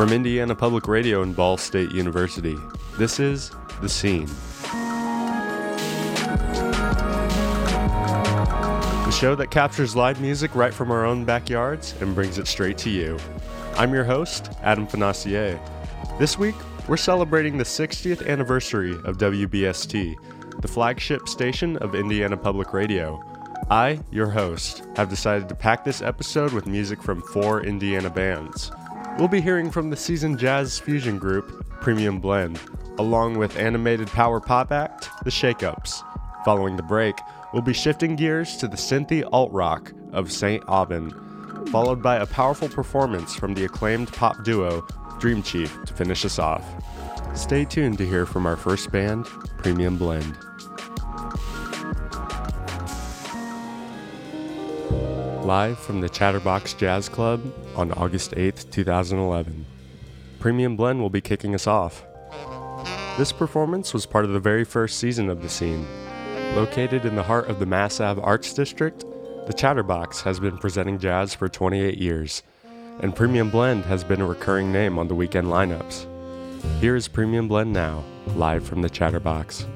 From Indiana Public Radio and Ball State University, this is The Scene. The show that captures live music right from our own backyards and brings it straight to you. I'm your host, Adam Fonacier. This week, we're celebrating the 60th anniversary of WBST, the flagship station of Indiana Public Radio. I, your host, have decided to pack this episode with music from four Indiana bands. We'll be hearing from the seasoned jazz fusion group, Premium Blend, along with animated power pop act, The Shakeups. Following the break, we'll be shifting gears to the synthy alt rock of St. Aubin, followed by a powerful performance from the acclaimed pop duo Dream Chief to finish us off. Stay tuned to hear from our first band, Premium Blend. Live from the Chatterbox Jazz Club on August 8th, 2011. Premium Blend will be kicking us off. This performance was part of the very first season of the scene. Located in the heart of the Mass Ave Arts District, the Chatterbox has been presenting jazz for 28 years, and Premium Blend has been a recurring name on the weekend lineups. Here is Premium Blend now, live from the Chatterbox.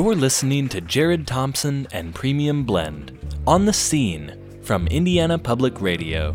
You're listening to Jared Thompson and Premium Blend on the scene from Indiana Public Radio.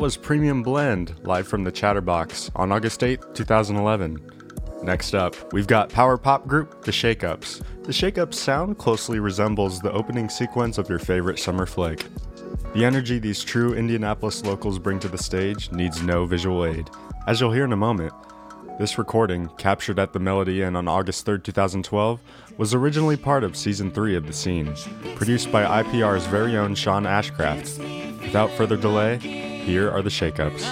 Was Premium Blend, live from the Chatterbox on August 8, 2011. Next up, we've got power pop group The Shakeups. The Shakeups sound closely resembles the opening sequence of your favorite summer flick. The energy these true Indianapolis locals bring to the stage needs no visual aid. As you'll hear in a moment, this recording, captured at the Melody Inn on August 3, 2012, was originally part of Season 3 of The Scene, produced by IPR's very own Sean Ashcraft. Without further delay, here are the Shakeups.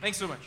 Thanks so much.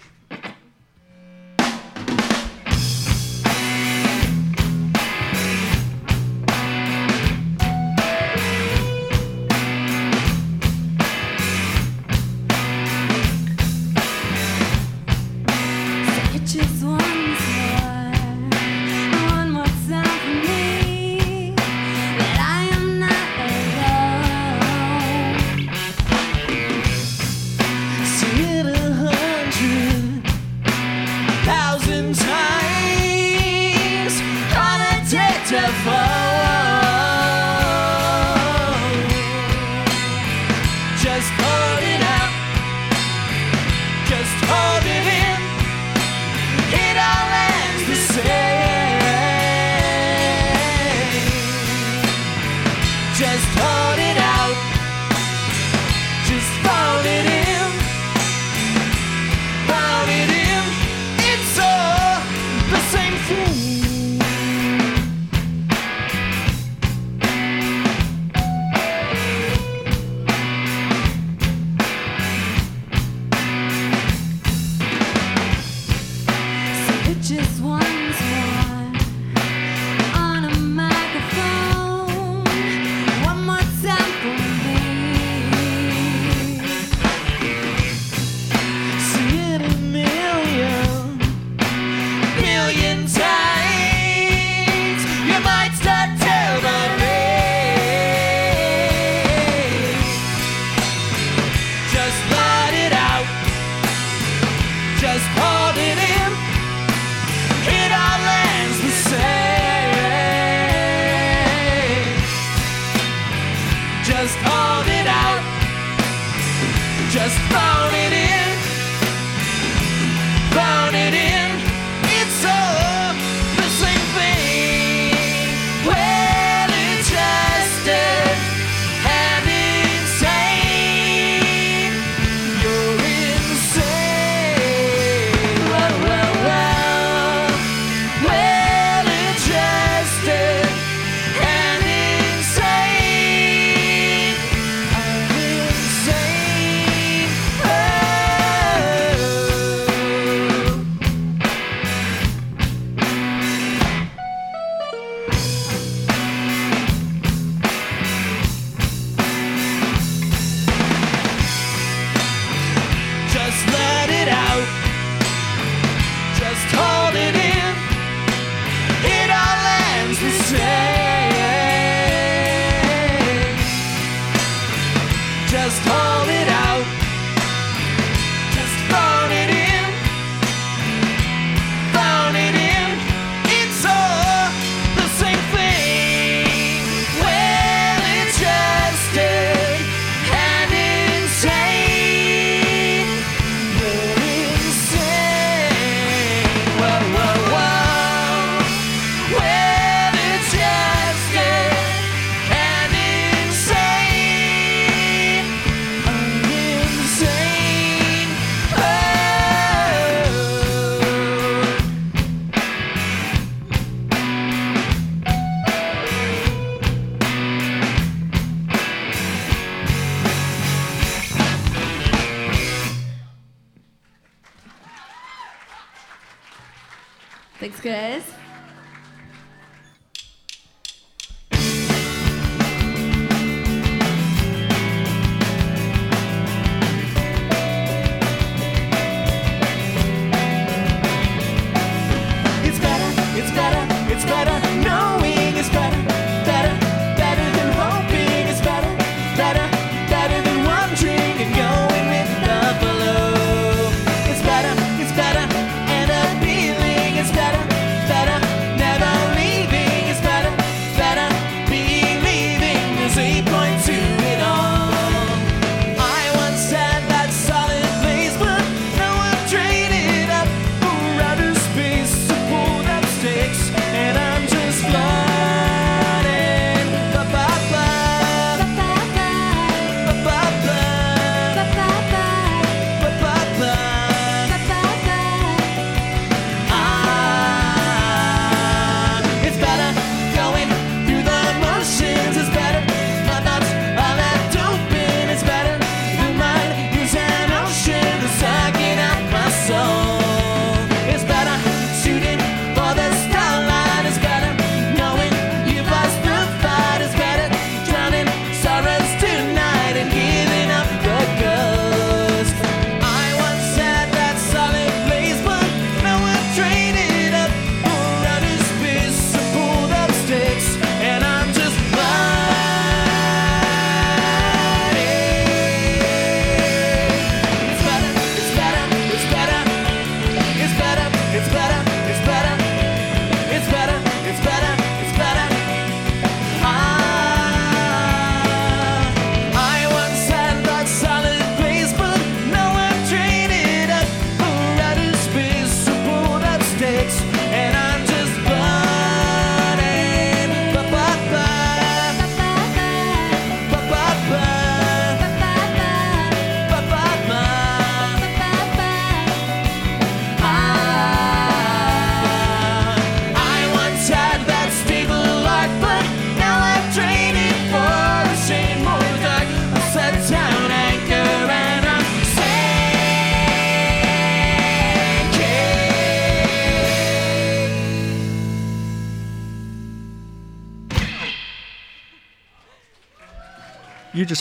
Thanks, guys.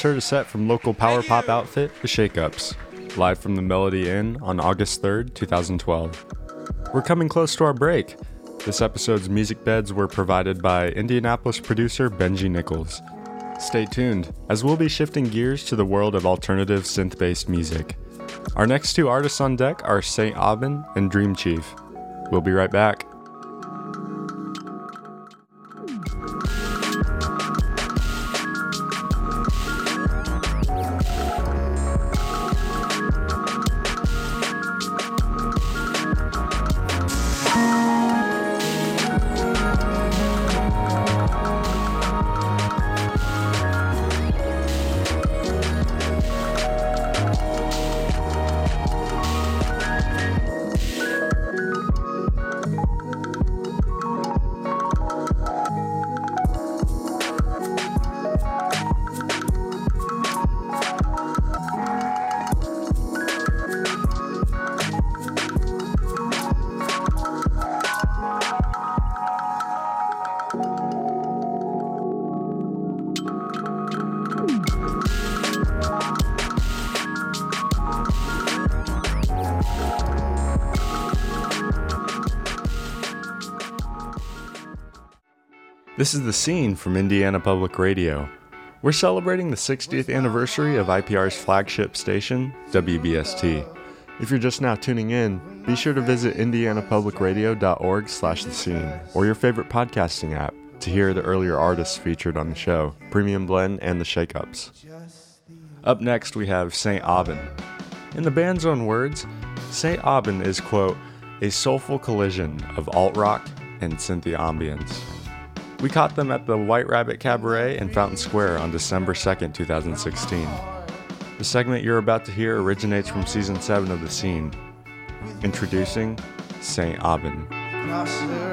just heard a set from local power pop outfit The Shakeups, live from the Melody Inn on August 3rd, 2012. We're coming close to our break. This episode's music beds were provided by Indianapolis producer Benji Nichols. Stay tuned, as we'll be shifting gears to the world of alternative synth based music. Our next two artists on deck are St. Aubin and Dream Chief. We'll be right back. This is The Scene from Indiana Public Radio. We're celebrating the 60th anniversary of IPR's flagship station, WBST. If you're just now tuning in, be sure to visit indianapublicradio.org slash the scene or your favorite podcasting app to hear the earlier artists featured on the show, Premium Blend and the Shakeups. Up next, we have St. Aubin. In the band's own words, St. Aubin is, quote, a soulful collision of alt rock and synthia ambience. We caught them at the White Rabbit Cabaret in Fountain Square on December 2nd, 2016. The segment you're about to hear originates from season 7 of The Scene. Introducing St. Aubin. Across the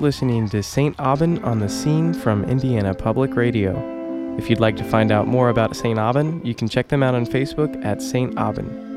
listening to St. Aubin on the Scene from Indiana Public Radio. If you'd like to find out more about St. Aubin, you can check them out on Facebook at St. Aubin.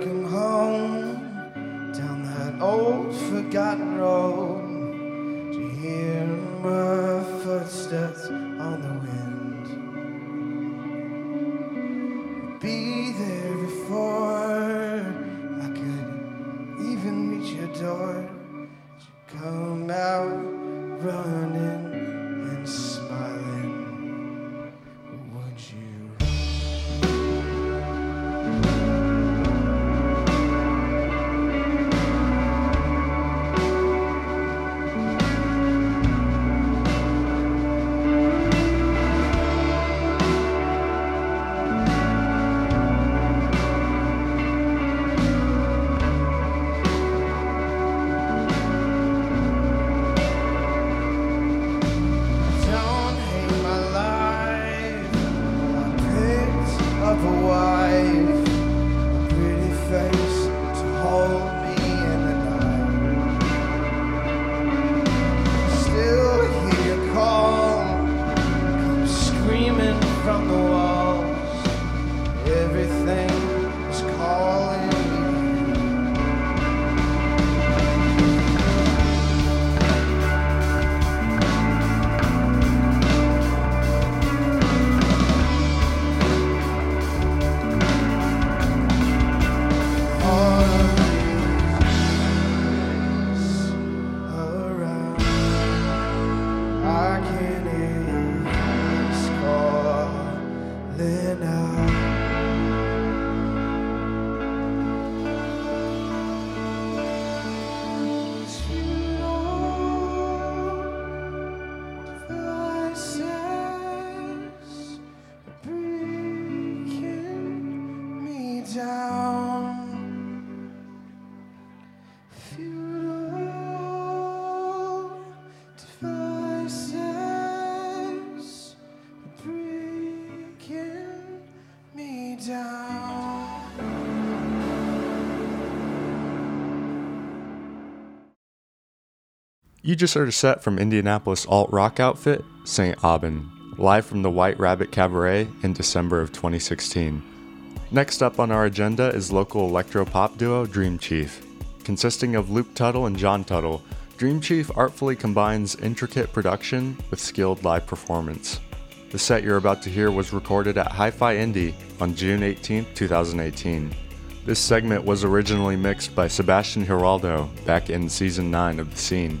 Ever come You just heard a set from Indianapolis alt rock outfit St. Aubin, live from the White Rabbit Cabaret in December of 2016. Next up on our agenda is local electro pop duo Dream Chief. Consisting of Luke Tuttle and John Tuttle, Dream Chief artfully combines intricate production with skilled live performance. The set you're about to hear was recorded at Hi Fi Indie on June 18, 2018. This segment was originally mixed by Sebastian Giraldo back in season 9 of The Scene.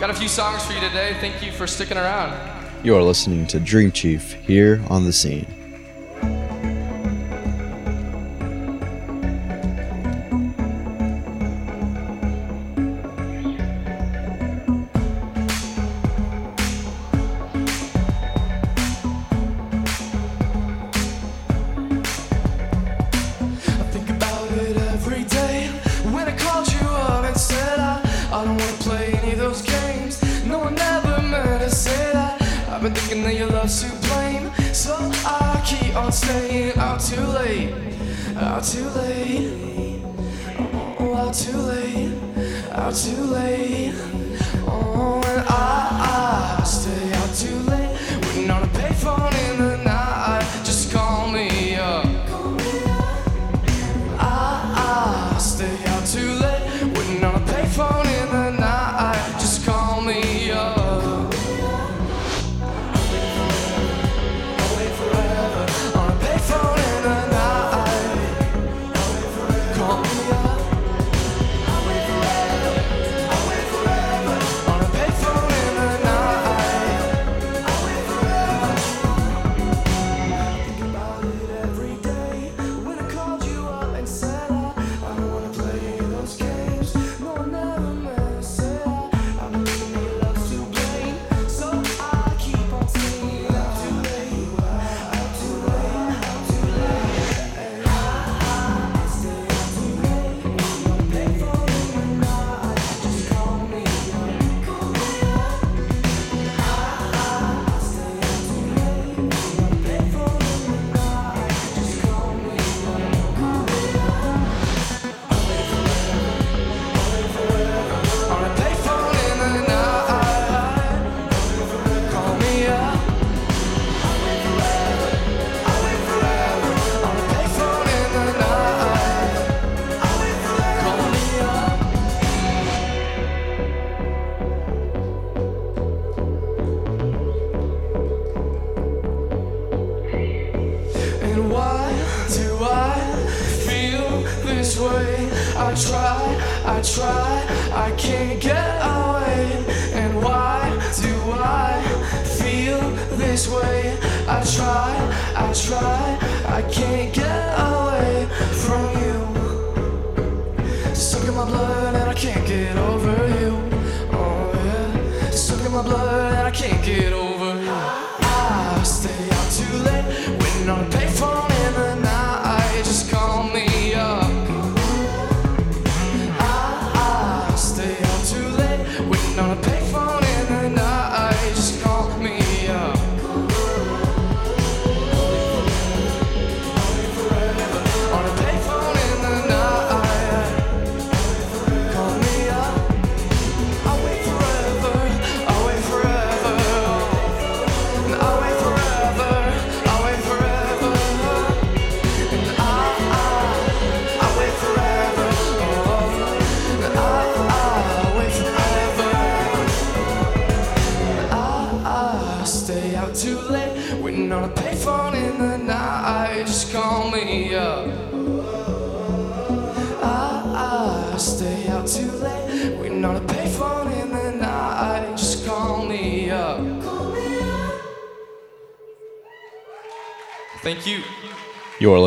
Got a few songs for you today. Thank you for sticking around. You are listening to Dream Chief here on the scene.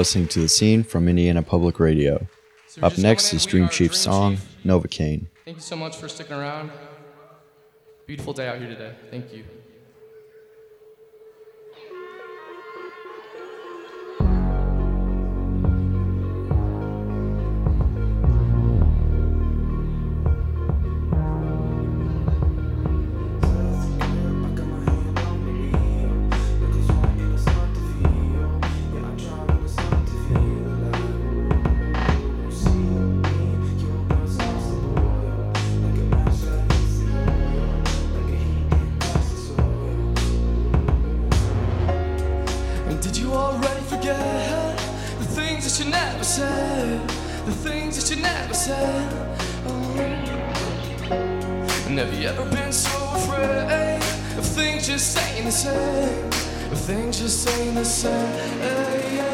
Listening to The Scene from Indiana Public Radio. So Up next is Dream Chief's song, Chief. Novocaine. Thank you so much for sticking around. Beautiful day out here today. Thank you. Afraid things just saying the same? Of things just saying the same.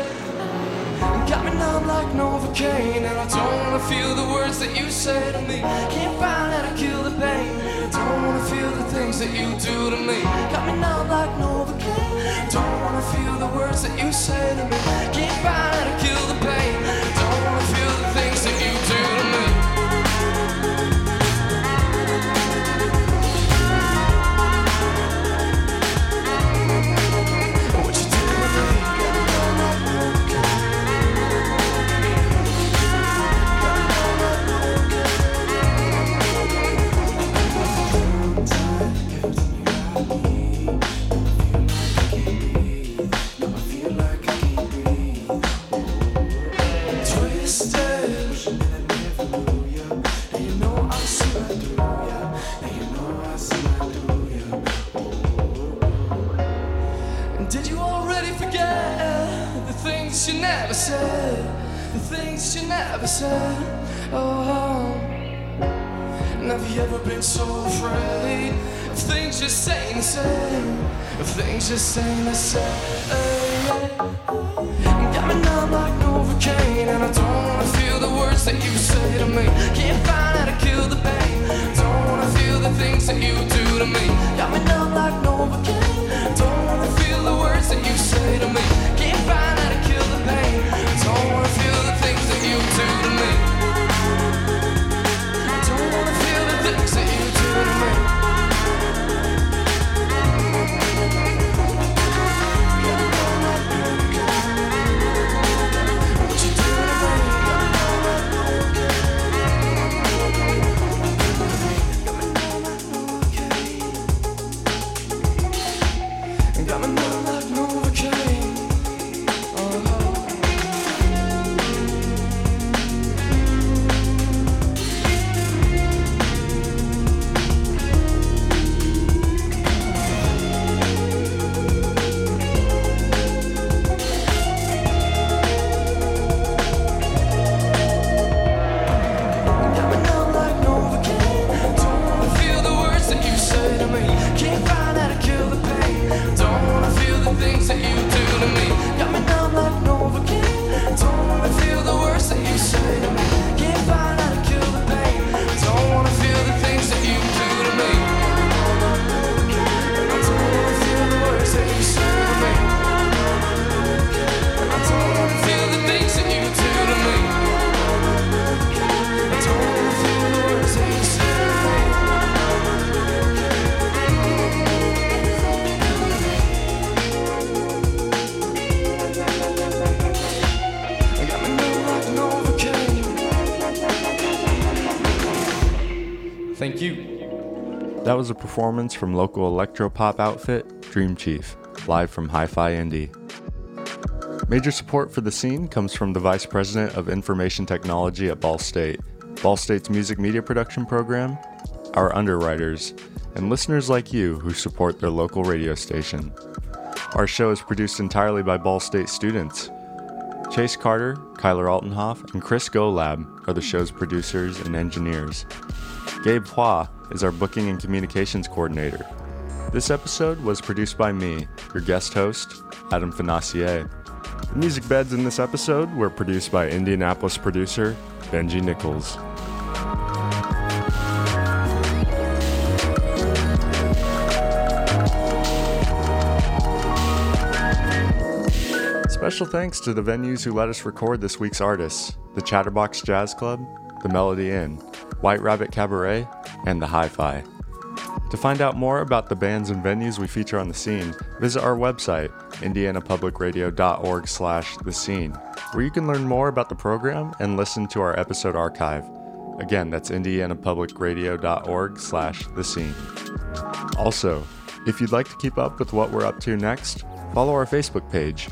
Got me numb like Novocaine And I don't wanna feel the words that you say to me. Can't find how to kill the pain. Don't wanna feel the things that you do to me. Got me numb like Novocaine. Don't wanna feel the words that you say to me. Can't find how to kill the pain. Don't wanna feel the things that you do said? The things you never said. Oh. And have you ever been so afraid of things just saying the same? Of things just saying the same. Got me numb like Novocaine And I don't wanna feel the words that you say to me Can't find how to kill the pain Don't wanna feel the things that you do was a performance from local electropop outfit Dream Chief, live from Hi Fi Indie. Major support for the scene comes from the Vice President of Information Technology at Ball State, Ball State's music media production program, our underwriters, and listeners like you who support their local radio station. Our show is produced entirely by Ball State students. Chase Carter, Kyler Altenhoff, and Chris Golab are the show's producers and engineers. Gabe Hua is our booking and communications coordinator. This episode was produced by me, your guest host, Adam Fonacier. The music beds in this episode were produced by Indianapolis producer Benji Nichols. Special thanks to the venues who let us record this week's artists the Chatterbox Jazz Club, the Melody Inn, White Rabbit Cabaret, and the Hi Fi. To find out more about the bands and venues we feature on the scene, visit our website, indianapublicradio.org slash the scene, where you can learn more about the program and listen to our episode archive. Again, that's indianapublicradio.org slash the scene. Also, if you'd like to keep up with what we're up to next, follow our Facebook page.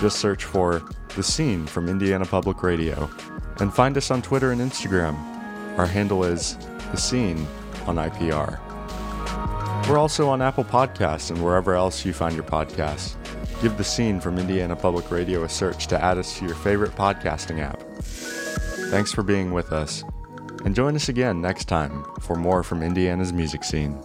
Just search for The Scene from Indiana Public Radio and find us on Twitter and Instagram. Our handle is The Scene on IPR. We're also on Apple Podcasts and wherever else you find your podcasts. Give The Scene from Indiana Public Radio a search to add us to your favorite podcasting app. Thanks for being with us, and join us again next time for more from Indiana's music scene.